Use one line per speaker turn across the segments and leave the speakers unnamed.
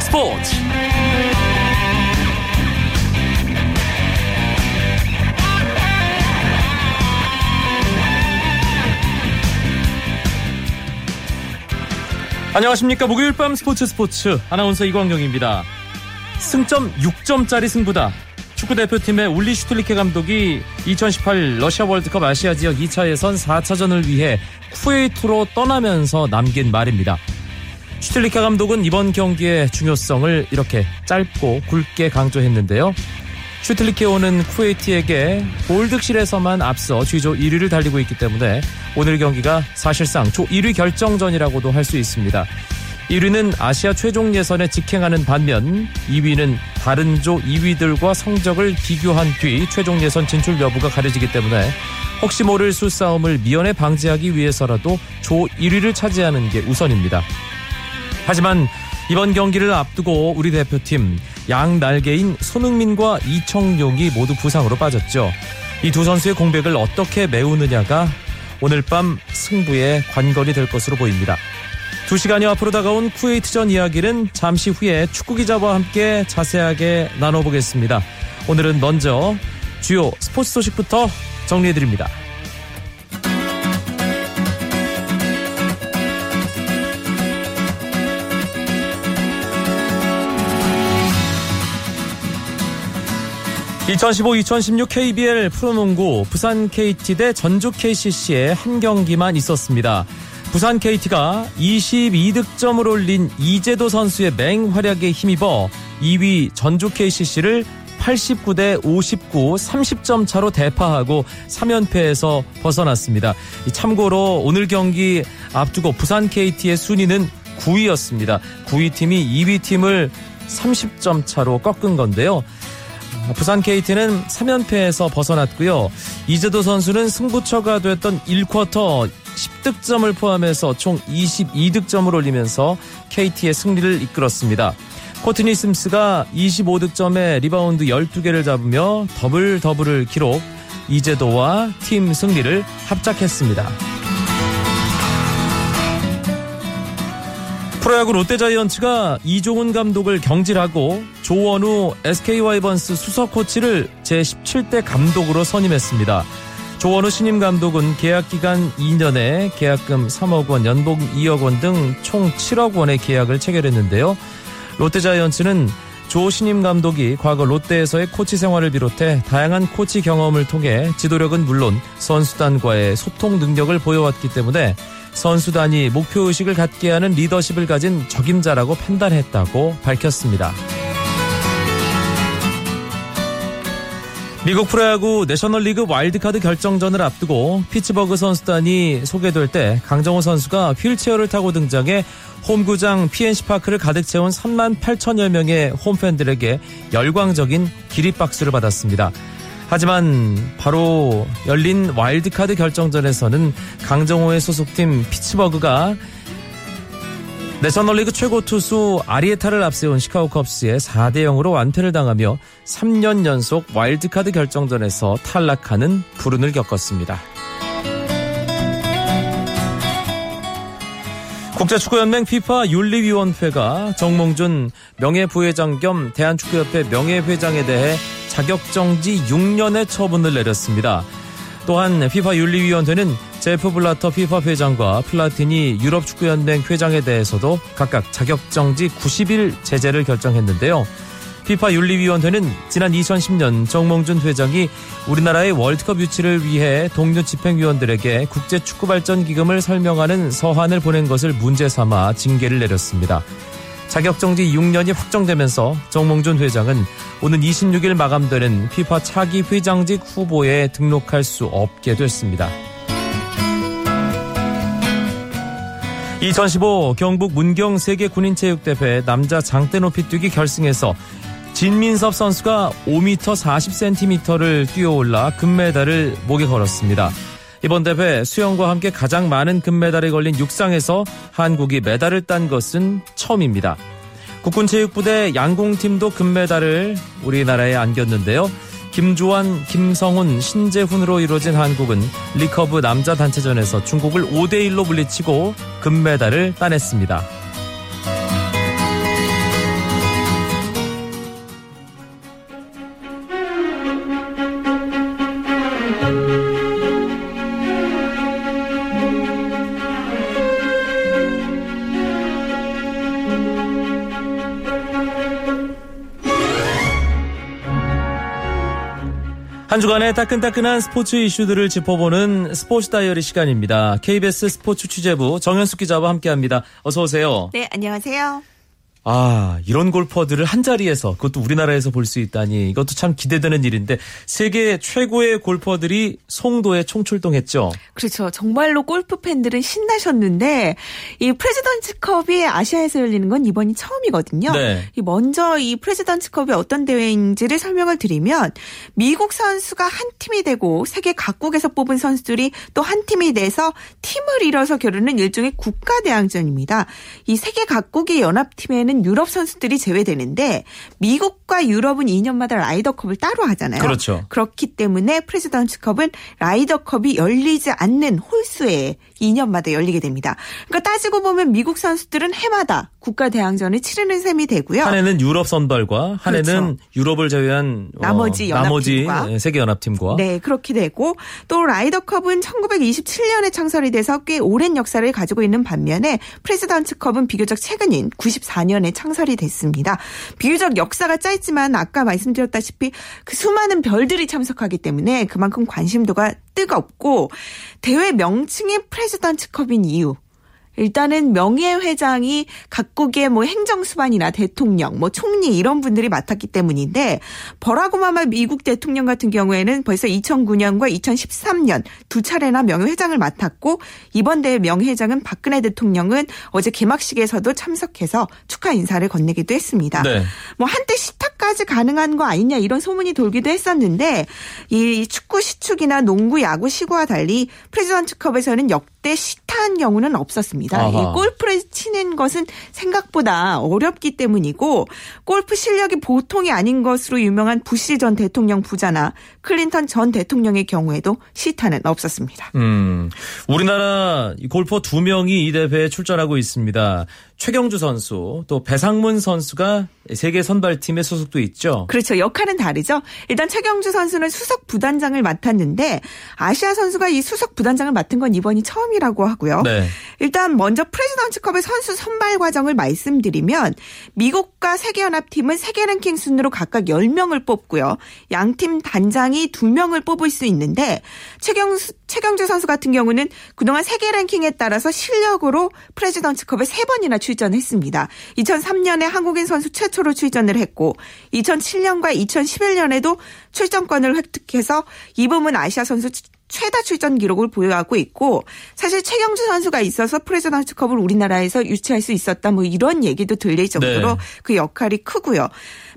스포츠. 안녕하십니까. 목요일 밤 스포츠 스포츠. 아나운서 이광경입니다. 승점 6점짜리 승부다. 축구 대표팀의 울리 슈틀리케 감독이 2018 러시아 월드컵 아시아 지역 2차 예선 4차전을 위해 쿠웨이트로 떠나면서 남긴 말입니다. 슈틀리케 감독은 이번 경기의 중요성을 이렇게 짧고 굵게 강조했는데요. 슈틀리케오는 쿠웨이트에게 골득실에서만 앞서 쥐조 1위를 달리고 있기 때문에 오늘 경기가 사실상 조 1위 결정전이라고도 할 수 있습니다. 1위는 아시아 최종 예선에 직행하는 반면 2위는 다른 조 2위들과 성적을 비교한 뒤 최종 예선 진출 여부가 가려지기 때문에 혹시 모를 수싸움을 미연에 방지하기 위해서라도 조 1위를 차지하는 게 우선입니다. 하지만 이번 경기를 앞두고 우리 대표팀 양 날개인 손흥민과 이청용이 모두 부상으로 빠졌죠. 이 두 선수의 공백을 어떻게 메우느냐가 오늘 밤 승부의 관건이 될 것으로 보입니다. 두 시간이 앞으로 다가온 쿠웨이트전 이야기는 잠시 후에 축구 기자와 함께 자세하게 나눠보겠습니다. 오늘은 먼저 주요 스포츠 소식부터 정리해드립니다. (2015-2016) KBL 프로농구 부산 KT 대 전주 KCC의 한 경기만 있었습니다. 부산 KT가 22득점을 올린 이재도 선수의 맹활약에 힘입어 2위 전주 KCC를 89대 59, 30점 차로 대파하고 3연패에서 벗어났습니다. 참고로 오늘 경기 앞두고 부산 KT의 순위는 9위였습니다. 9위 팀이 2위 팀을 30점 차로 꺾은 건데요. 부산 KT는 3연패에서 벗어났고요. 이재도 선수는 승부처가 됐던 1쿼터 10득점을 포함해서 총 22득점을 올리면서 KT의 승리를 이끌었습니다. 코트니 심스가 25득점에 리바운드 12개를 잡으며 더블 더블을 기록 이재도와 팀 승리를 합작했습니다. 프로야구 롯데자이언츠가 이종훈 감독을 경질하고 조원우 SK와이번스 수석 코치를 제17대 감독으로 선임했습니다. 조원우 신임 감독은 계약 기간 2년에 계약금 3억 원, 연봉 2억 원 등 총 7억 원의 계약을 체결했는데요. 롯데자이언츠는 조 신임 감독이 과거 롯데에서의 코치 생활을 비롯해 다양한 코치 경험을 통해 지도력은 물론 선수단과의 소통 능력을 보여왔기 때문에 선수단이 목표의식을 갖게 하는 리더십을 가진 적임자라고 판단했다고 밝혔습니다. 미국 프로야구 내셔널리그 와일드카드 결정전을 앞두고 피츠버그 선수단이 소개될 때 강정호 선수가 휠체어를 타고 등장해 홈구장 PNC파크를 가득 채운 3만 8천여 명의 홈팬들에게 열광적인 기립박수를 받았습니다. 하지만 바로 열린 와일드카드 결정전에서는 강정호의 소속팀 피츠버그가 내셔널리그 최고 투수 아리에타를 앞세운 시카고 컵스에 4대 0으로 완패를 당하며 3년 연속 와일드카드 결정전에서 탈락하는 불운을 겪었습니다. 국제축구연맹 피파 윤리위원회가 정몽준 명예부회장 겸 대한축구협회 명예회장에 대해 자격정지 6년의 처분을 내렸습니다. 또한 피파 윤리위원회는 제프 블라터 피파 회장과 플라티니 유럽 축구연맹 회장에 대해서도 각각 자격정지 90일 제재를 결정했는데요. 피파 윤리위원회는 지난 2010년 정몽준 회장이 우리나라의 월드컵 유치를 위해 동료 집행위원들에게 국제축구발전기금을 설명하는 서한을 보낸 것을 문제 삼아 징계를 내렸습니다. 자격정지 6년이 확정되면서 정몽준 회장은 오는 26일 마감되는 피파 차기 회장직 후보에 등록할 수 없게 됐습니다. 2015 경북 문경 세계 군인체육대회 남자 장대 높이 뛰기 결승에서 진민섭 선수가 5m 40cm를 뛰어올라 금메달을 목에 걸었습니다. 이번 대회 수영과 함께 가장 많은 금메달이 걸린 육상에서 한국이 메달을 딴 것은 처음입니다. 국군체육부대 양궁팀도 금메달을 우리나라에 안겼는데요. 김주환, 김성훈, 신재훈으로 이루어진 한국은 리커브 남자 단체전에서 중국을 5대1로 물리치고 금메달을 따냈습니다. 한 주간의 따끈따끈한 스포츠 이슈들을 짚어보는 스포츠 다이어리 시간입니다. KBS 스포츠 취재부 정현숙 기자와 함께합니다. 어서 오세요.
네, 안녕하세요.
아, 이런 골퍼들을 한 자리에서 그것도 우리나라에서 볼 수 있다니 이것도 참 기대되는 일인데 세계 최고의 골퍼들이 송도에 총출동했죠.
그렇죠. 정말로 골프 팬들은 신나셨는데 이 프레지던츠컵이 아시아에서 열리는 건 이번이 처음이거든요.
네.
먼저 이 프레지던츠컵이 어떤 대회인지를 설명을 드리면 미국 선수가 한 팀이 되고 세계 각국에서 뽑은 선수들이 또 한 팀이 돼서 팀을 이뤄서 겨루는 일종의 국가 대항전입니다. 이 세계 각국의 연합팀에는 유럽 선수들이 제외되는데 미국과 유럽은 2년마다 라이더컵을 따로 하잖아요.
그렇죠.
그렇기 때문에 프레지던츠컵은 라이더컵이 열리지 않는 홀수에 2년마다 열리게 됩니다. 그러니까 따지고 보면 미국 선수들은 해마다 국가 대항전을 치르는 셈이 되고요.
한 해는 유럽 선발과 한
그렇죠.
해는 유럽을 제외한 어,
나머지
나머지
연합팀과.
세계 연합팀과
네, 그렇게 되고 또 라이더컵은 1927년에 창설이 돼서 꽤 오랜 역사를 가지고 있는 반면에 프레지던츠컵은 비교적 최근인 94년에 창설이 됐습니다. 비교적 역사가 짧지만 아까 말씀드렸다시피 그 수많은 별들이 참석하기 때문에 그만큼 관심도가 뜨겁고 대회 명칭이 프레지던츠컵인 이유 일단은 명예회장이 각국의 뭐 행정수반이나 대통령, 뭐 총리 이런 분들이 맡았기 때문인데 오바마 미국 대통령 같은 경우에는 벌써 2009년과 2013년 두 차례나 명예회장을 맡았고 이번 대회 명예회장은 박근혜 대통령은 어제 개막식에서도 참석해서 축하 인사를 건네기도 했습니다.
네.
뭐 한때 시타까지 가능한 거 아니냐 이런 소문이 돌기도 했었는데 이 축구 시축이나 농구 야구 시구와 달리 프레지던트컵에서는 역 대 시타한 경우는 없었습니다. 이
아하.
골프를 치는 것은 생각보다 어렵기 때문이고 골프 실력이 보통이 아닌 것으로 유명한 부시 전 대통령 부자나 클린턴 전 대통령의 경우에도 시타는 없었습니다.
음, 우리나라 골퍼 두 명이 이 대회에 출전하고 있습니다. 최경주 선수, 또 배상문 선수가 세계 선발팀에 소속도 있죠.
그렇죠. 역할은 다르죠. 일단 최경주 선수는 수석 부단장을 맡았는데 아시아 선수가 이 수석 부단장을 맡은 건 이번이 처음이 라고 하고요.
네.
일단 먼저 프레지던츠컵의 선수 선발 과정을 말씀드리면 미국과 세계연합팀은 세계 랭킹 순으로 각각 10명을 뽑고요. 양팀 단장이 2명을 뽑을 수 있는데 최경수, 최경주 선수 같은 경우는 그동안 세계 랭킹에 따라서 실력으로 프레지던츠컵에 3번이나 출전했습니다. 2003년에 한국인 선수 최초로 출전을 했고 2007년과 2011년에도 출전권을 획득해서 이 부분 아시아 선수 최다 출전 기록을 보유하고 있고 사실 최경주 선수가 있어서 프레지던트컵을 우리나라에서 유치할 수 있었다 뭐 이런 얘기도 들릴 정도로
네.
그 역할이 크고요.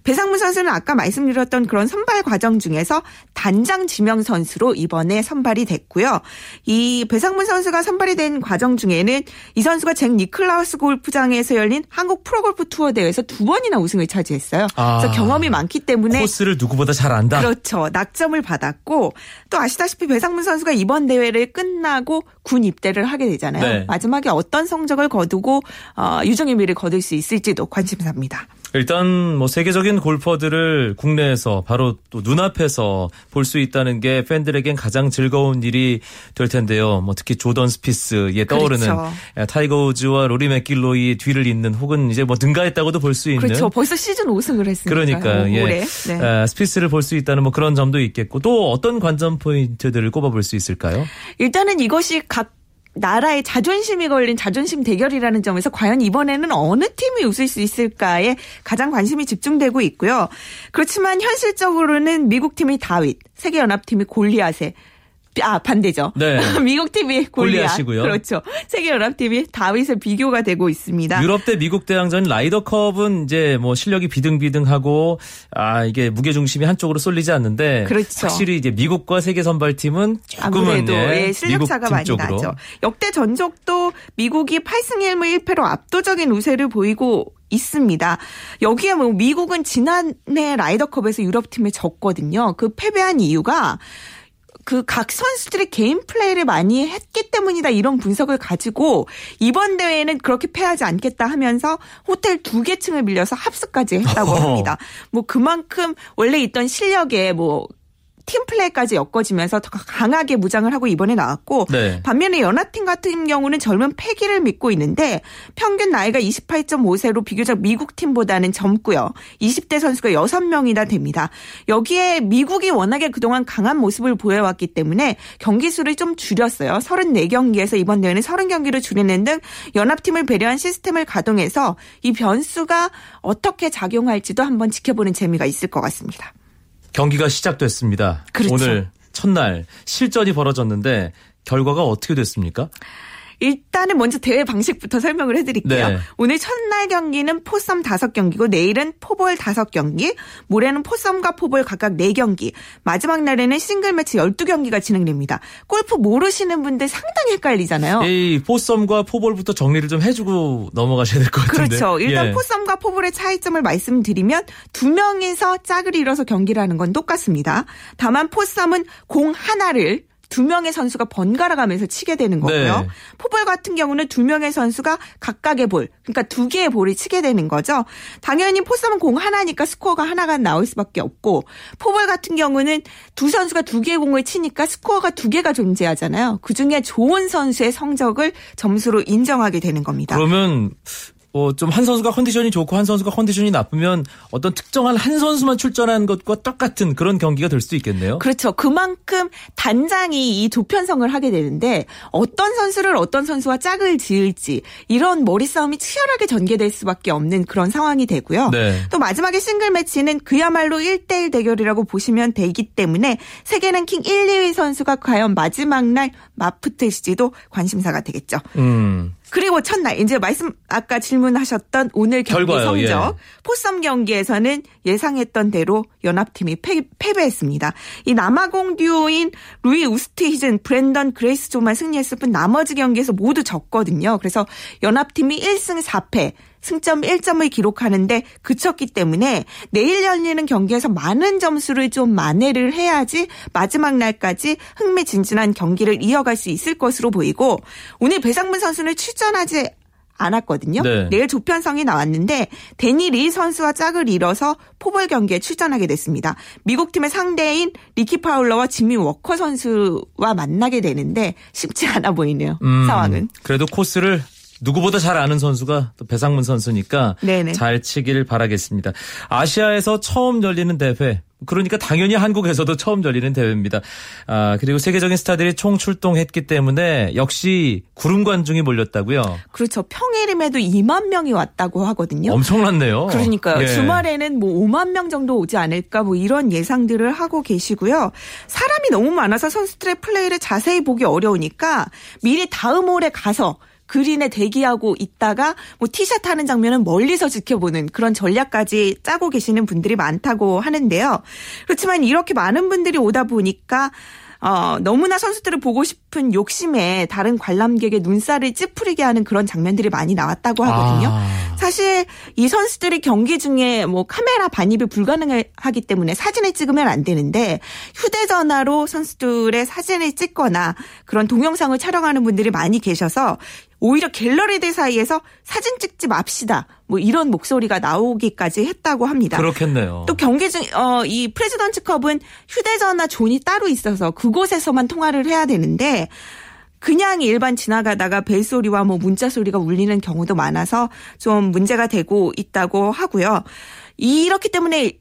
배상무 선수는 아까 말씀드렸던 그런 선발 과정 중에서 단장 지명 선수로 이번에 선발이 됐고요. 이 배상문 선수가 선발이 된 과정 중에는 이 선수가 잭 니클라우스 골프장에서 열린 한국 프로골프 투어 대회에서 두 번이나 우승을 차지했어요.
아.
그래서 경험이 많기 때문에
코스를 누구보다 잘 안다.
그렇죠. 낙점을 받았고 또 아시다시피 배상문 선수가 이번 대회를 끝나고 군 입대를 하게 되잖아요.
네.
마지막에 어떤 성적을 거두고 어, 유종의 미를 거둘 수 있을지도 관심사입니다.
일단 뭐 세계적인 골퍼들을 국내에서 바로 또 눈앞에서 볼 수 있다는 게 팬들에겐 가장 즐거운 일이 될 텐데요. 뭐 특히 조던 스피스에 떠오르는
그렇죠.
타이거 우즈와 로리 맥길로이 뒤를 잇는 혹은 이제 뭐 능가했다고도 볼 수 있는
그렇죠. 벌써 시즌 5승을 했으니까
그러니까 예.
올해. 네.
아, 스피스를 볼 수 있다는 뭐 그런 점도 있겠고 또 어떤 관전 포인트들을 꼽아볼 수 있을까요?
일단은 이것이 각 나라의 자존심이 걸린 자존심 대결이라는 점에서 과연 이번에는 어느 팀이 웃을 수 있을까에 가장 관심이 집중되고 있고요. 그렇지만 현실적으로는 미국 팀이 다윗, 세계연합팀이 골리앗에 아 반대죠.
네.
미국 골리앗.
골리앗이고요.
그렇죠. 세계 연합팀이 다윗에 비교가 되고 있습니다.
유럽 대 미국 대항전 라이더컵은 이제 뭐 실력이 비등비등하고 아 이게 무게 중심이 한쪽으로 쏠리지 않는데
그렇죠.
확실히 이제 미국과 세계 선발팀은 조금은
아무래도
예,
예, 실력 차가
팀
많이
쪽으로.
나죠. 역대 전적도 미국이 8승 1무 1패로 압도적인 우세를 보이고 있습니다. 여기에 뭐 미국은 지난해 라이더컵에서 유럽 팀에 졌거든요. 그 패배한 이유가 그 각 선수들의 개인 플레이를 많이 했기 때문이다 이런 분석을 가지고 이번 대회에는 그렇게 패하지 않겠다 하면서 호텔 두 개 층을 빌려서 합숙까지 했다고. 합니다. 뭐 그만큼 원래 있던 실력에 뭐 팀플레이까지 엮어지면서 더 강하게 무장을 하고 이번에 나왔고
네.
반면에 연합팀 같은 경우는 젊은 패기를 믿고 있는데 평균 나이가 28.5세로 비교적 미국 팀보다는 젊고요. 20대 선수가 6명이나 됩니다. 여기에 미국이 워낙에 그동안 강한 모습을 보여왔기 때문에 경기 수를 좀 줄였어요. 34경기에서 이번 대회는 30경기로 줄이는 등 연합팀을 배려한 시스템을 가동해서 이 변수가 어떻게 작용할지도 한번 지켜보는 재미가 있을 것 같습니다.
경기가 시작됐습니다.
그렇죠.
오늘 첫날 실전이 벌어졌는데 결과가 어떻게 됐습니까?
일단은 먼저 대회 방식부터 설명을 해드릴게요.
네.
오늘 첫날 경기는 포썸 5경기고 내일은 포볼 5경기, 모레는 포썸과 포볼 각각 4경기, 마지막 날에는 싱글 매치 12경기가 진행됩니다. 골프 모르시는 분들 상당히 헷갈리잖아요.
이 포썸과 포볼부터 정리를 좀 해주고 넘어가셔야 될 것 같은데.
그렇죠. 일단
예.
포썸과 포볼의 차이점을 말씀드리면 두 명이서 짝을 이뤄서 경기를 하는 건 똑같습니다. 다만 포썸은 공 하나를 두 명의 선수가 번갈아 가면서 치게 되는 거고요.
네.
포볼 같은 경우는 두 명의 선수가 각각의 볼, 그러니까 두 개의 볼을 치게 되는 거죠. 당연히 포썸은 공 하나니까 스코어가 하나가 나올 수밖에 없고 포볼 같은 경우는 두 선수가 두 개의 공을 치니까 스코어가 두 개가 존재하잖아요. 그 중에 좋은 선수의 성적을 점수로 인정하게 되는 겁니다.
그러면 어, 좀 한 선수가 컨디션이 좋고 한 선수가 컨디션이 나쁘면 어떤 특정한 한 선수만 출전하는 것과 똑같은 그런 경기가 될 수도 있겠네요.
그렇죠. 그만큼 단장이 이 조편성을 하게 되는데 어떤 선수를 어떤 선수와 짝을 지을지 이런 머리 싸움이 치열하게 전개될 수밖에 없는 그런 상황이 되고요.
네.
또 마지막에 싱글 매치는 그야말로 1대1 대결이라고 보시면 되기 때문에 세계 랭킹 1, 2위 선수가 과연 마지막 날 맞붙을지도 관심사가 되겠죠.
음.
그리고 첫날 이제 말씀 아까 질문하셨던 오늘 경기
결과요,
성적
예.
포섬 경기에서는 예상했던 대로 연합팀이 패, 패배했습니다. 이 남아공 듀오인 루이 우스티히즌, 브랜던 그레이스 조만 승리했을 뿐 나머지 경기에서 모두 졌거든요. 그래서 연합팀이 1승 4패 승점 1점을 기록하는데 그쳤기 때문에 내일 열리는 경기에서 많은 점수를 좀 만회를 해야지 마지막 날까지 흥미진진한 경기를 이어갈 수 있을 것으로 보이고 오늘 배상문 선수는 출전하지 않았거든요.
네.
내일 조편성이 나왔는데 대니 리 선수와 짝을 이뤄서 포볼 경기에 출전하게 됐습니다. 미국 팀의 상대인 리키 파울러와 지미 워커 선수와 만나게 되는데 쉽지 않아 보이네요.
음,
상황은.
그래도 코스를 누구보다 잘 아는 선수가 또 배상문 선수니까
네네.
잘 치기를 바라겠습니다. 아시아에서 처음 열리는 대회. 그러니까 당연히 한국에서도 처음 열리는 대회입니다. 아, 그리고 세계적인 스타들이 총 출동했기 때문에 역시 구름 관중이 몰렸다고요.
그렇죠. 평일임에도 2만 명이 왔다고 하거든요.
엄청났네요.
그러니까요.
예.
주말에는 뭐 5만 명 정도 오지 않을까 뭐 이런 예상들을 하고 계시고요. 사람이 너무 많아서 선수들의 플레이를 자세히 보기 어려우니까 미리 다음 홀에 가서 그린에 대기하고 있다가 뭐 티샷 하는 장면은 멀리서 지켜보는 그런 전략까지 짜고 계시는 분들이 많다고 하는데요. 그렇지만 이렇게 많은 분들이 오다 보니까 어, 너무나 선수들을 보고 싶은 욕심에 다른 관람객의 눈살을 찌푸리게 하는 그런 장면들이 많이 나왔다고 하거든요.
아.
사실 이 선수들이 경기 중에 뭐 카메라 반입이 불가능하기 때문에 사진을 찍으면 안 되는데 휴대전화로 선수들의 사진을 찍거나 그런 동영상을 촬영하는 분들이 많이 계셔서 오히려 갤러리들 사이에서 사진 찍지 맙시다. 뭐 이런 목소리가 나오기까지 했다고 합니다.
그렇겠네요.
또 경기 중, 어, 이 프레지던트 컵은 휴대전화 존이 따로 있어서 그곳에서만 통화를 해야 되는데, 그냥 일반 지나가다가 벨소리와 뭐 문자 소리가 울리는 경우도 많아서 좀 문제가 되고 있다고 하고요. 이렇기 때문에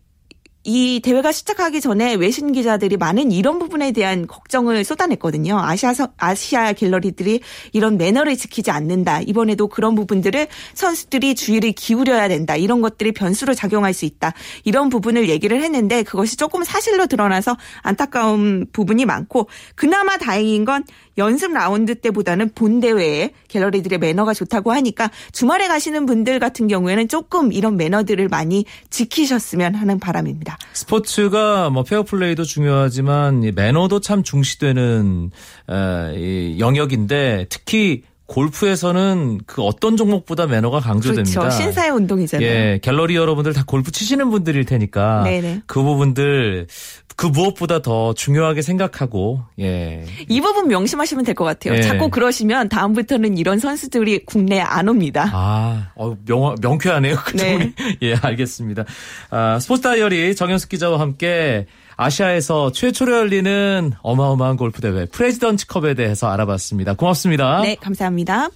이 대회가 시작하기 전에 외신 기자들이 많은 이런 부분에 대한 걱정을 쏟아냈거든요. 아시아 서- 아시아 갤러리들이 이런 매너를 지키지 않는다. 이번에도 그런 부분들을 선수들이 주의를 기울여야 된다. 이런 것들이 변수로 작용할 수 있다. 이런 부분을 얘기를 했는데 그것이 조금 사실로 드러나서 안타까운 부분이 많고 그나마 다행인 건 연습 라운드 때보다는 본 대회에 갤러리들의 매너가 좋다고 하니까 주말에 가시는 분들 같은 경우에는 조금 이런 매너들을 많이 지키셨으면 하는 바람입니다.
스포츠가 뭐 페어플레이도 중요하지만 이 매너도 참 중시되는 에, 이 영역인데 특히 골프에서는 그 어떤 종목보다 매너가 강조됩니다.
그렇죠. 신사의 운동이잖아요.
예, 갤러리 여러분들 다 골프 치시는 분들일 테니까
네네.
그 부분들 그 무엇보다 더 중요하게 생각하고 예.
이 부분 명심하시면 될 것 같아요.
예.
자꾸 그러시면 다음부터는 이런 선수들이 국내에 안 옵니다.
아, 어, 명, 명쾌하네요. 그
네.
예, 알겠습니다. 아, 스포츠 다이어리 정현숙 기자와 함께 아시아에서 최초로 열리는 어마어마한 골프 대회 프레지던트컵에 대해서 알아봤습니다. 고맙습니다.
네, 감사합니다.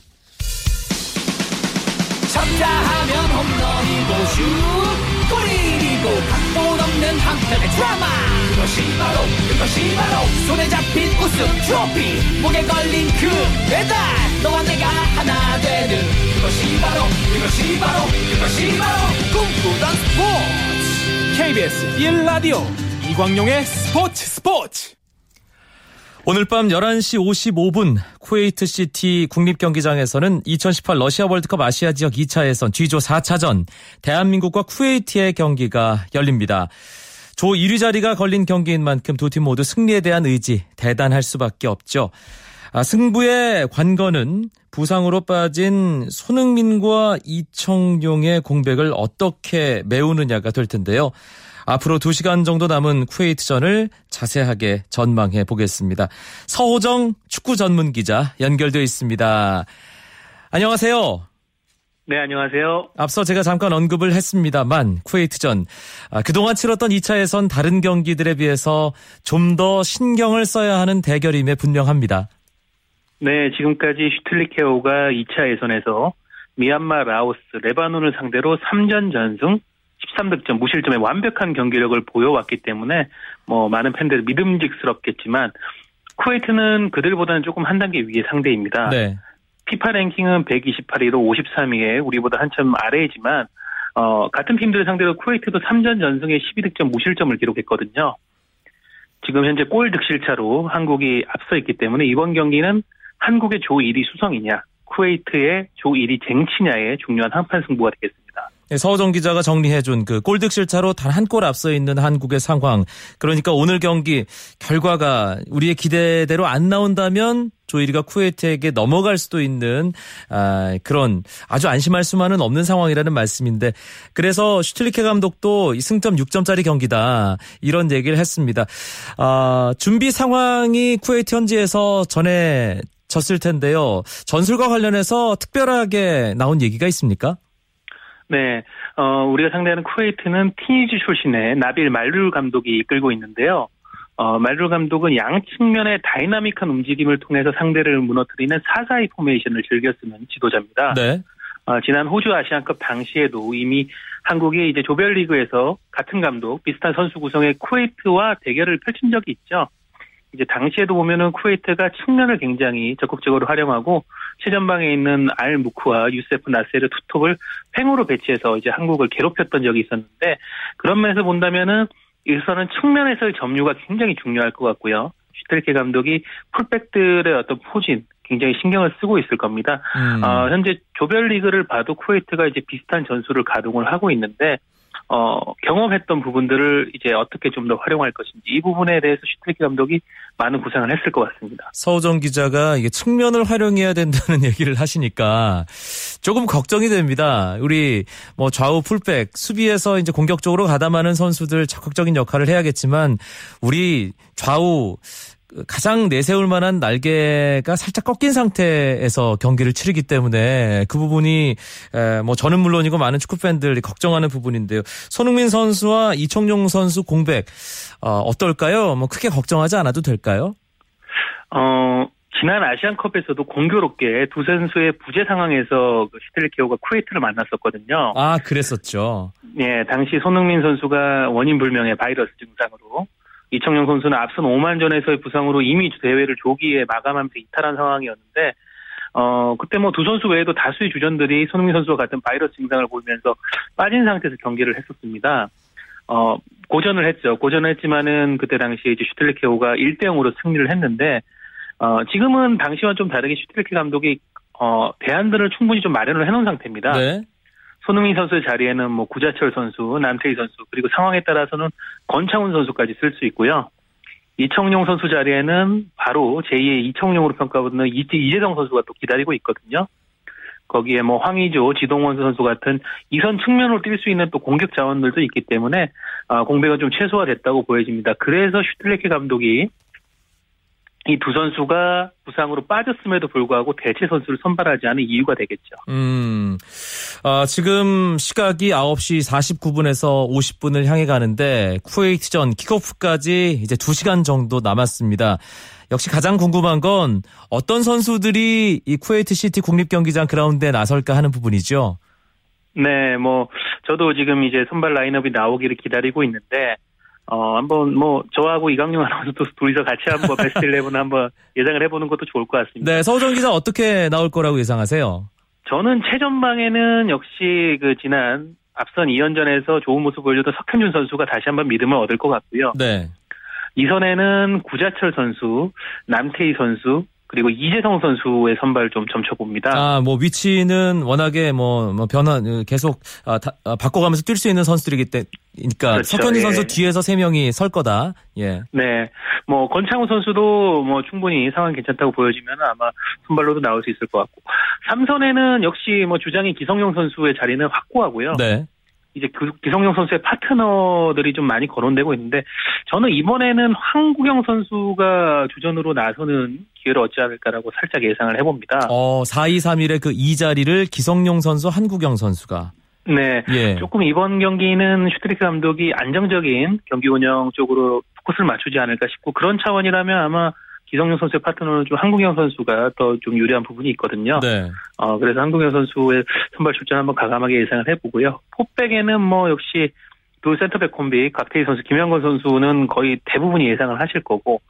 쳤다 하면 홈런이고 슛 골이고 각본 없는 한편의 드라마 그것이 바로 그것이 바로 손에 잡힌 우승 트로피 목에 걸린 그 배달 너와 내가 하나 되는 그것이 바로 그것이 바로 그것이 바로 꿈꾸던 스포츠
KBS 1라디오 이광용의 스포츠 스포츠
오늘 밤 11시 55분 쿠웨이트 시티 국립경기장에서는 2018 러시아 월드컵 아시아 지역 2차 예선 G조 4차전 대한민국과 쿠웨이트의 경기가 열립니다. 조 1위 자리가 걸린 경기인 만큼 두 팀 모두 승리에 대한 의지 대단할 수밖에 없죠. 아, 승부의 관건은 부상으로 빠진 손흥민과 이청용의 공백을 어떻게 메우느냐가 될 텐데요. 앞으로 2시간 정도 남은 쿠웨이트전을 자세하게 전망해 보겠습니다. 서호정 축구 전문 기자 연결되어 있습니다. 안녕하세요.
네, 안녕하세요.
앞서 제가 잠깐 언급을 했습니다만 쿠웨이트전 아, 그동안 치렀던 2차 예선 다른 경기들에 비해서 좀 더 신경을 써야 하는 대결임에 분명합니다.
네, 지금까지 슈틸리케호가 2차 예선에서 미얀마, 라오스, 레바논을 상대로 3전 전승 13득점 무실점의 완벽한 경기력을 보여왔기 때문에 뭐 많은 팬들 믿음직스럽겠지만 쿠웨이트는 그들보다는 조금 한 단계 위의 상대입니다.
네.
피파 랭킹은 128위로 53위에 우리보다 한참 아래이지만 어, 같은 팀들을 상대로 쿠웨이트도 3전 전승에 12득점 무실점을 기록했거든요. 지금 현재 골 득실차로 한국이 앞서 있기 때문에 이번 경기는 한국의 조 1위 수성이냐, 쿠웨이트의 조 1위 쟁치냐의 중요한 한판 승부가 되겠습니다.
네, 서호정 기자가 정리해준 그 골득 실차로 단 한 골 앞서 있는 한국의 상황. 그러니까 오늘 경기 결과가 우리의 기대대로 안 나온다면 조일이가 쿠웨이트에게 넘어갈 수도 있는 아, 그런 아주 안심할 수만은 없는 상황이라는 말씀인데 그래서 슈틀리케 감독도 승점 6점짜리 경기다 이런 얘기를 했습니다. 아, 준비 상황이 쿠웨이트 현지에서 전에 졌을 텐데요. 전술과 관련해서 특별하게 나온 얘기가 있습니까?
네, 어, 우리가 상대하는 쿠웨이트는 튀니지 출신의 나빌 말룰 감독이 이끌고 있는데요. 어, 말룰 감독은 양 측면의 다이나믹한 움직임을 통해서 상대를 무너뜨리는 사사이 포메이션을 즐겨 쓰는 지도자입니다.
네.
어, 지난 호주 아시안컵 당시에도 이미 한국이 이제 조별리그에서 같은 감독, 비슷한 선수 구성의 쿠웨이트와 대결을 펼친 적이 있죠. 이제 당시에도 보면은 쿠웨이트가 측면을 굉장히 적극적으로 활용하고 최전방에 있는 알 무트와 유세프 나세르 투톱을 횡으로 배치해서 이제 한국을 괴롭혔던 적이 있었는데 그런 면에서 본다면은 일단은 측면에서의 점유가 굉장히 중요할 것 같고요. 슈틸리케 감독이 풀백들의 어떤 포진 굉장히 신경을 쓰고 있을 겁니다.
음.
어, 현재 조별리그를 봐도 쿠웨이트가 이제 비슷한 전술을 가동을 하고 있는데 어, 경험했던 부분들을 이제 어떻게 좀 더 활용할 것인지 이 부분에 대해서 슈틸리케 감독이 많은 구상을 했을 것 같습니다.
서우정 기자가 이게 측면을 활용해야 된다는 얘기를 하시니까 조금 걱정이 됩니다. 우리 뭐 좌우 풀백 수비에서 이제 공격적으로 가담하는 선수들 적극적인 역할을 해야겠지만 우리 좌우 가장 내세울 만한 날개가 살짝 꺾인 상태에서 경기를 치르기 때문에 그 부분이 뭐 저는 물론이고 많은 축구 팬들이 걱정하는 부분인데요. 손흥민 선수와 이청용 선수 공백 어, 어떨까요? 뭐 크게 걱정하지 않아도 될까요?
어, 지난 아시안컵에서도 공교롭게 두 선수의 부재 상황에서 그 시텔리케오가 쿠웨이트를 만났었거든요.
아, 그랬었죠.
예, 당시 손흥민 선수가 원인 불명의 바이러스 증상으로 이청용 선수는 앞선 5만 전에서의 부상으로 이미 대회를 조기에 마감하면서 이탈한 상황이었는데 어 그때 뭐 두 선수 외에도 다수의 주전들이 손흥민 선수와 같은 바이러스 증상을 보이면서 빠진 상태에서 경기를 했었습니다. 어 고전을 했죠. 고전을 했지만은 그때 당시에 이제 슈텔리케오가 1대 0으로 승리를 했는데 어 지금은 당시와 좀 다르게 슈텔리케 감독이 어 대안들을 충분히 좀 마련을 해놓은 상태입니다.
네.
손흥민 선수의 자리에는 뭐 구자철 선수, 남태희 선수, 그리고 상황에 따라서는 권창훈 선수까지 쓸 수 있고요. 이청용 선수 자리에는 바로 제2의 이청용으로 평가받는 이재성 선수가 또 기다리고 있거든요. 거기에 뭐 황의조, 지동원 선수 같은 이선 측면으로 뛸 수 있는 또 공격 자원들도 있기 때문에 아, 공백은 좀 최소화됐다고 보여집니다. 그래서 슈틀레케 감독이 이 두 선수가 부상으로 빠졌음에도 불구하고 대체 선수를 선발하지 않은 이유가 되겠죠.
음, 아, 지금 시각이 9시 49분에서 50분을 향해 가는데 쿠웨이트전 킥오프까지 이제 2시간 정도 남았습니다. 역시 가장 궁금한 건 어떤 선수들이 이 쿠웨이트 시티 국립 경기장 그라운드에 나설까 하는 부분이죠.
네, 뭐 저도 지금 이제 선발 라인업이 나오기를 기다리고 있는데 어 한번 뭐 저하고 이광용 아나운서도 둘이서 같이 한번 베스트 11 한번 예상을 해보는 것도 좋을 것 같습니다.
네, 서호정 기자 어떻게 나올 거라고 예상하세요?
저는 최전방에는 역시 그 지난 앞선 2연전에서 좋은 모습 보여줬던 석현준 선수가 다시 한번 믿음을 얻을 것 같고요.
네.
이선에는 구자철 선수, 남태희 선수, 그리고 이재성 선수의 선발 좀 점쳐봅니다.
아, 뭐 위치는 워낙에 뭐, 뭐 변화 계속 아, 다, 아, 바꿔가면서 뛸 수 있는 선수들이기 때문이니까
그렇죠,
석현희
예.
선수 뒤에서 세 명이 설 거다. 예.
네. 뭐, 권창우 선수도 뭐 충분히 상황 괜찮다고 보여지면 아마 선발로도 나올 수 있을 것 같고. 삼선에는 역시 뭐 주장인 기성용 선수의 자리는 확고하고요.
네.
이제 그 기성용 선수의 파트너들이 좀 많이 거론되고 있는데 저는 이번에는 한국영 선수가 주전으로 나서는 기회를 얻지 않을까라고 살짝 예상을 해봅니다.
어, 4-2-3-1의 그 2 자리를 기성용 선수, 한국영 선수가.
네.
예.
조금 이번 경기는 슈틸리케 감독이 안정적인 경기 운영 쪽으로 포커스를 맞추지 않을까 싶고 그런 차원이라면 아마 기성용 선수의 파트너는 좀 한국영 선수가 더 좀 유리한 부분이 있거든요.
네.
어, 그래서 한국영 선수의 선발 출전 한번 가감하게 예상을 해보고요. 포백에는 뭐 역시 두 센터백 콤비 각태희 선수, 김영건 선수는 거의 대부분이 예상을 하실 거고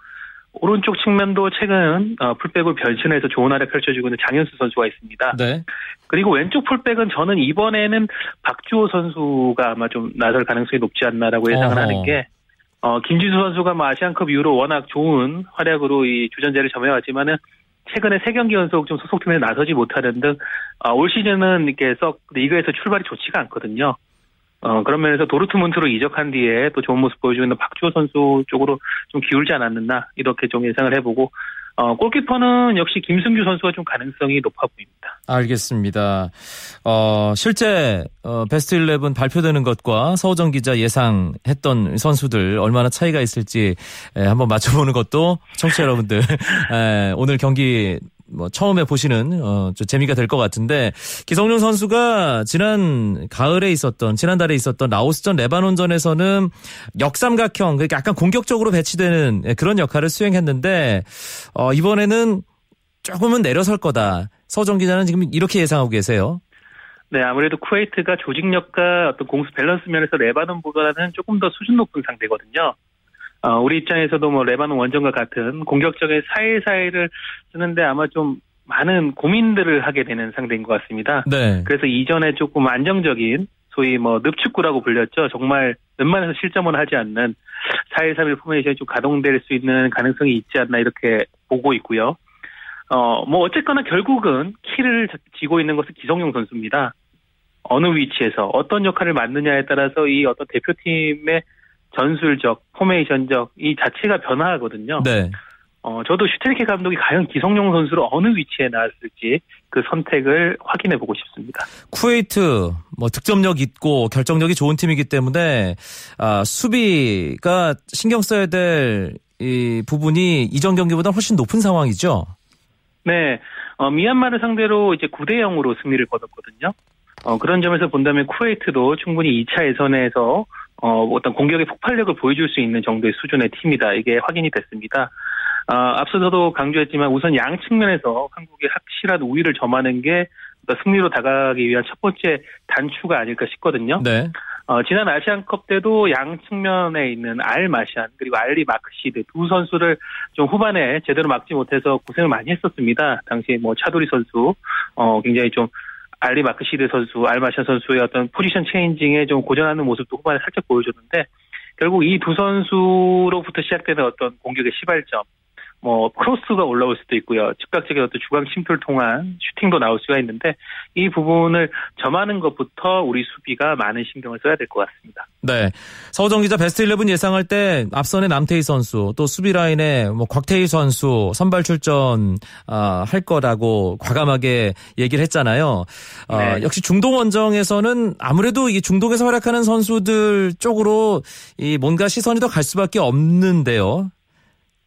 오른쪽 측면도 최근 어, 풀백을 변신해서 좋은 활약 펼쳐주고 있는 장현수 선수가 있습니다.
네.
그리고 왼쪽 풀백은 저는 이번에는 박주호 선수가 아마 좀 나설 가능성이 높지 않나라고 예상을
어허.
하는 게 어, 김지수 선수가 뭐 아시안컵 이후로 워낙 좋은 활약으로 이 주전자를 점해왔지만은 최근에 세 경기 연속 좀 소속팀에 나서지 못하는 등, 어, 올 시즌은 이렇게 썩 리그에서 출발이 좋지가 않거든요. 어, 그런 면에서 도르트문트로 이적한 뒤에 또 좋은 모습 보여주고 있는 박주호 선수 쪽으로 좀 기울지 않았나, 이렇게 좀 예상을 해보고, 어, 골키퍼는 역시 김승규 선수가 좀 가능성이 높아 보입니다.
알겠습니다. 어, 실제 어, 베스트 11 발표되는 것과 서우정 기자 예상했던 선수들 얼마나 차이가 있을지 에, 한번 맞춰보는 것도 청취자 여러분들 에, 오늘 경기 뭐 처음에 보시는 어, 좀 재미가 될 것 같은데 기성용 선수가 지난 가을에 있었던 지난달에 있었던 라오스전 레바논전에서는 역삼각형 그러니까 약간 공격적으로 배치되는 예, 그런 역할을 수행했는데 어, 이번에는 조금은 내려설 거다. 서정 기자는 지금 이렇게 예상하고 계세요.
네, 아무래도 쿠웨이트가 조직력과 어떤 공수 밸런스 면에서 레바논보다는 조금 더 수준 높은 상대거든요. 어, 우리 입장에서도 뭐 레바논 원정과 같은 공격적인 사일사일을 쓰는데 아마 좀 많은 고민들을 하게 되는 상대인 것 같습니다.
네.
그래서 이전에 조금 안정적인 소위 뭐 늪축구라고 불렸죠. 정말 웬만해서 실점을 하지 않는 4-1-3-1 포메이션이 좀 가동될 수 있는 가능성이 있지 않나 이렇게 보고 있고요. 어, 뭐 어쨌거나 결국은 키를 쥐고 있는 것은 기성용 선수입니다. 어느 위치에서 어떤 역할을 맡느냐에 따라서 이 어떤 대표팀의 전술적, 포메이션적 이 자체가 변화하거든요.
네.
어, 저도 슈테리케 감독이 과연 기성용 선수를 어느 위치에 나왔을지 그 선택을 확인해 보고 싶습니다.
쿠웨이트 뭐 득점력 있고 결정력이 좋은 팀이기 때문에 아, 수비가 신경 써야 될 이 부분이 이전 경기보다 훨씬 높은 상황이죠.
네, 어, 미얀마를 상대로 이제 9대 0으로 승리를 거뒀거든요. 어, 그런 점에서 본다면 쿠웨이트도 충분히 2차 예선에서 어, 어떤 공격의 폭발력을 보여줄 수 있는 정도의 수준의 팀이다. 이게 확인이 됐습니다. 어, 앞서서도 강조했지만 우선 양 측면에서 한국의 확실한 우위를 점하는 게 승리로 다가가기 위한 첫 번째 단추가 아닐까 싶거든요.
네.
어, 지난 아시안컵 때도 양 측면에 있는 알 마시안 그리고 알리 마크시드 두 선수를 좀 후반에 제대로 막지 못해서 고생을 많이 했었습니다. 당시 뭐 차도리 선수 어, 굉장히 좀 알리 마크시드 선수, 알마시안 선수의 어떤 포지션 changing에 좀 고전하는 모습도 후반에 살짝 보여줬는데 결국 이 두 선수로부터 시작되는 어떤 공격의 시발점 뭐 크로스가 올라올 수도 있고요. 즉각적인 어떤 중앙 침투를 통한 슈팅도 나올 수가 있는데 이 부분을 점하는 것부터 우리 수비가 많은 신경을 써야 될 것 같습니다.
네. 서우정 기자 베스트 11 예상할 때 앞선의 남태희 선수 또 수비 라인에 뭐 곽태휘 선수 선발 출전 아, 할 거라고 과감하게 얘기를 했잖아요. 어,
네.
역시 중동 원정에서는 아무래도 이 중동에서 활약하는 선수들 쪽으로 이 뭔가 시선이 더 갈 수밖에 없는데요.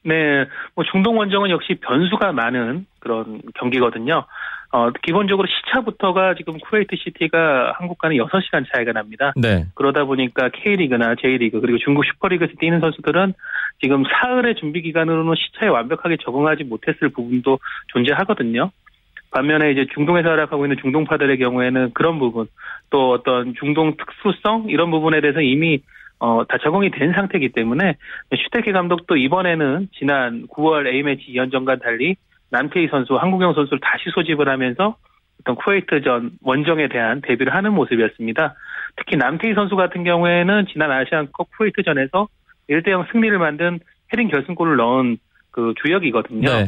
네, 뭐 중동 원정은 역시 변수가 많은 그런 경기거든요. 어, 기본적으로 시차부터가 지금 쿠웨이트 시티가 한국과는 6시간 차이가 납니다.
네.
그러다 보니까 K리그나 J리그 그리고 중국 슈퍼리그에서 뛰는 선수들은 지금 사흘의 준비 기간으로는 시차에 완벽하게 적응하지 못했을 부분도 존재하거든요. 반면에 이제 중동에서 활약하고 있는 중동파들의 경우에는 그런 부분 또 어떤 중동 특수성 이런 부분에 대해서 이미 어, 다 적응이 된 상태이기 때문에 슈테케 감독도 이번에는 지난 9월 A매치 2연전과 달리 남태희 선수, 한국영 선수를 다시 소집을 하면서 어떤 쿠웨이트전 원정에 대한 대비를 하는 모습이었습니다. 특히 남태희 선수 같은 경우에는 지난 아시안컵 쿠웨이트전에서 1대0 승리를 만든 헤딩 결승골을 넣은 그 주역이거든요.
네.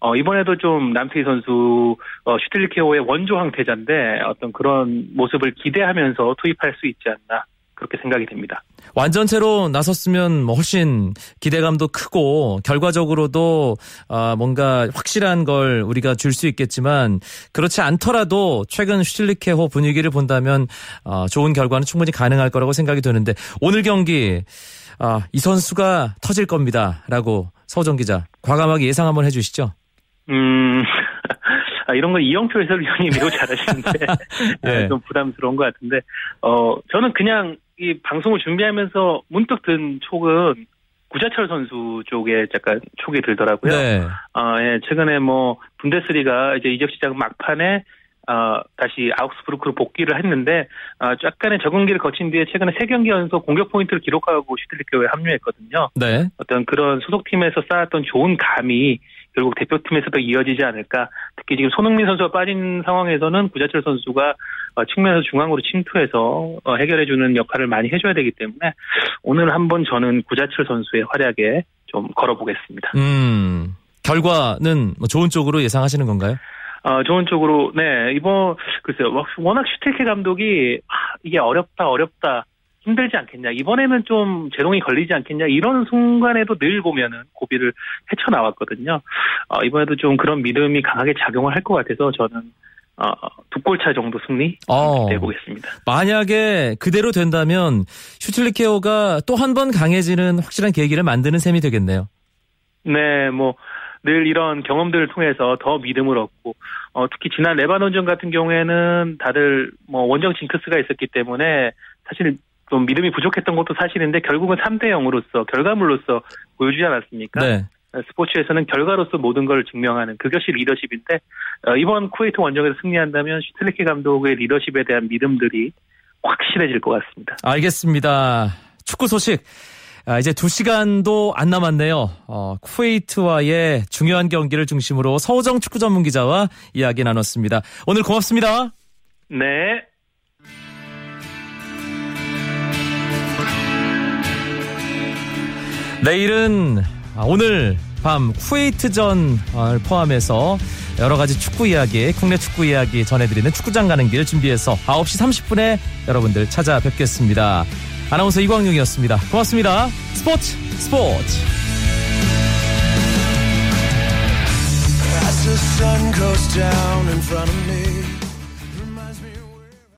어, 이번에도 좀 남태희 선수, 어, 슈틸리케오의 원조 황태자인데 어떤 그런 모습을 기대하면서 투입할 수 있지 않나. 그렇게 생각이 됩니다.
완전체로 나섰으면 뭐 훨씬 기대감도 크고 결과적으로도 아, 뭔가 확실한 걸 우리가 줄 수 있겠지만 그렇지 않더라도 최근 슈틸리케호 분위기를 본다면 어, 좋은 결과는 충분히 가능할 거라고 생각이 드는데 오늘 경기 아, 이 선수가 터질 겁니다라고 서정 기자 과감하게 예상 한번 해주시죠.
음, 아, 이런 건 이영표 해설위원이 매우 잘하시는데
네.
좀 부담스러운 것 같은데 어 저는 그냥 이 방송을 준비하면서 문득 든 촉은 구자철 선수 쪽에 약간 촉이 들더라고요.
네.
아, 예, 최근에 뭐 분데스리가 이제 이적 시작 막판에 어, 다시 아우크스부르크로 복귀를 했는데 어, 약간의 적응기를 거친 뒤에 최근에 세 경기 연속 공격 포인트를 기록하고 슈틸리케오에 합류했거든요.
네.
어떤 그런 소속팀에서 쌓았던 좋은 감이 결국 대표팀에서도 이어지지 않을까. 특히 지금 손흥민 선수가 빠진 상황에서는 구자철 선수가 어, 측면에서 중앙으로 침투해서 어, 해결해주는 역할을 많이 해줘야 되기 때문에 오늘 한번 저는 구자철 선수의 활약에 좀 걸어보겠습니다.
음. 결과는 뭐 좋은 쪽으로 예상하시는 건가요?
어, 좋은 쪽으로, 네, 이번, 글쎄요, 워낙 슈테케 감독이, 아, 이게 어렵다, 어렵다, 힘들지 않겠냐, 이번에는 좀 제동이 걸리지 않겠냐, 이런 순간에도 늘 보면은 고비를 헤쳐나왔거든요. 어, 이번에도 좀 그런 믿음이 강하게 작용을 할 것 같아서 저는, 어, 두 골차 정도 승리
어.
기대해 보겠습니다.
만약에 그대로 된다면 슈틸리케오가 또 한 번 강해지는 확실한 계기를 만드는 셈이 되겠네요.
네, 뭐, 늘 이런 경험들을 통해서 더 믿음을 얻고, 어, 특히 지난 레바논전 같은 경우에는 다들 뭐 원정 징크스가 있었기 때문에 사실 좀 믿음이 부족했던 것도 사실인데 결국은 3대 0으로서 결과물로서 보여주지 않았습니까?
네.
스포츠에서는 결과로서 모든 걸 증명하는 그것이 리더십인데 어, 이번 쿠웨이트 원정에서 승리한다면 슈틸리케 감독의 리더십에 대한 믿음들이 확실해질 것 같습니다.
알겠습니다. 축구 소식. 아, 이제 두 시간도 안 남았네요. 어, 쿠웨이트와의 중요한 경기를 중심으로 서우정 축구 전문 기자와 이야기 나눴습니다. 오늘 고맙습니다.
네.
내일은 아, 오늘 밤 쿠웨이트전을 포함해서 여러 가지 축구 이야기, 국내 축구 이야기 전해드리는 축구장 가는 길 준비해서 9시 30분에 여러분들 찾아뵙겠습니다. 아나운서 이광용이었습니다. 고맙습니다. 스포츠 스포츠.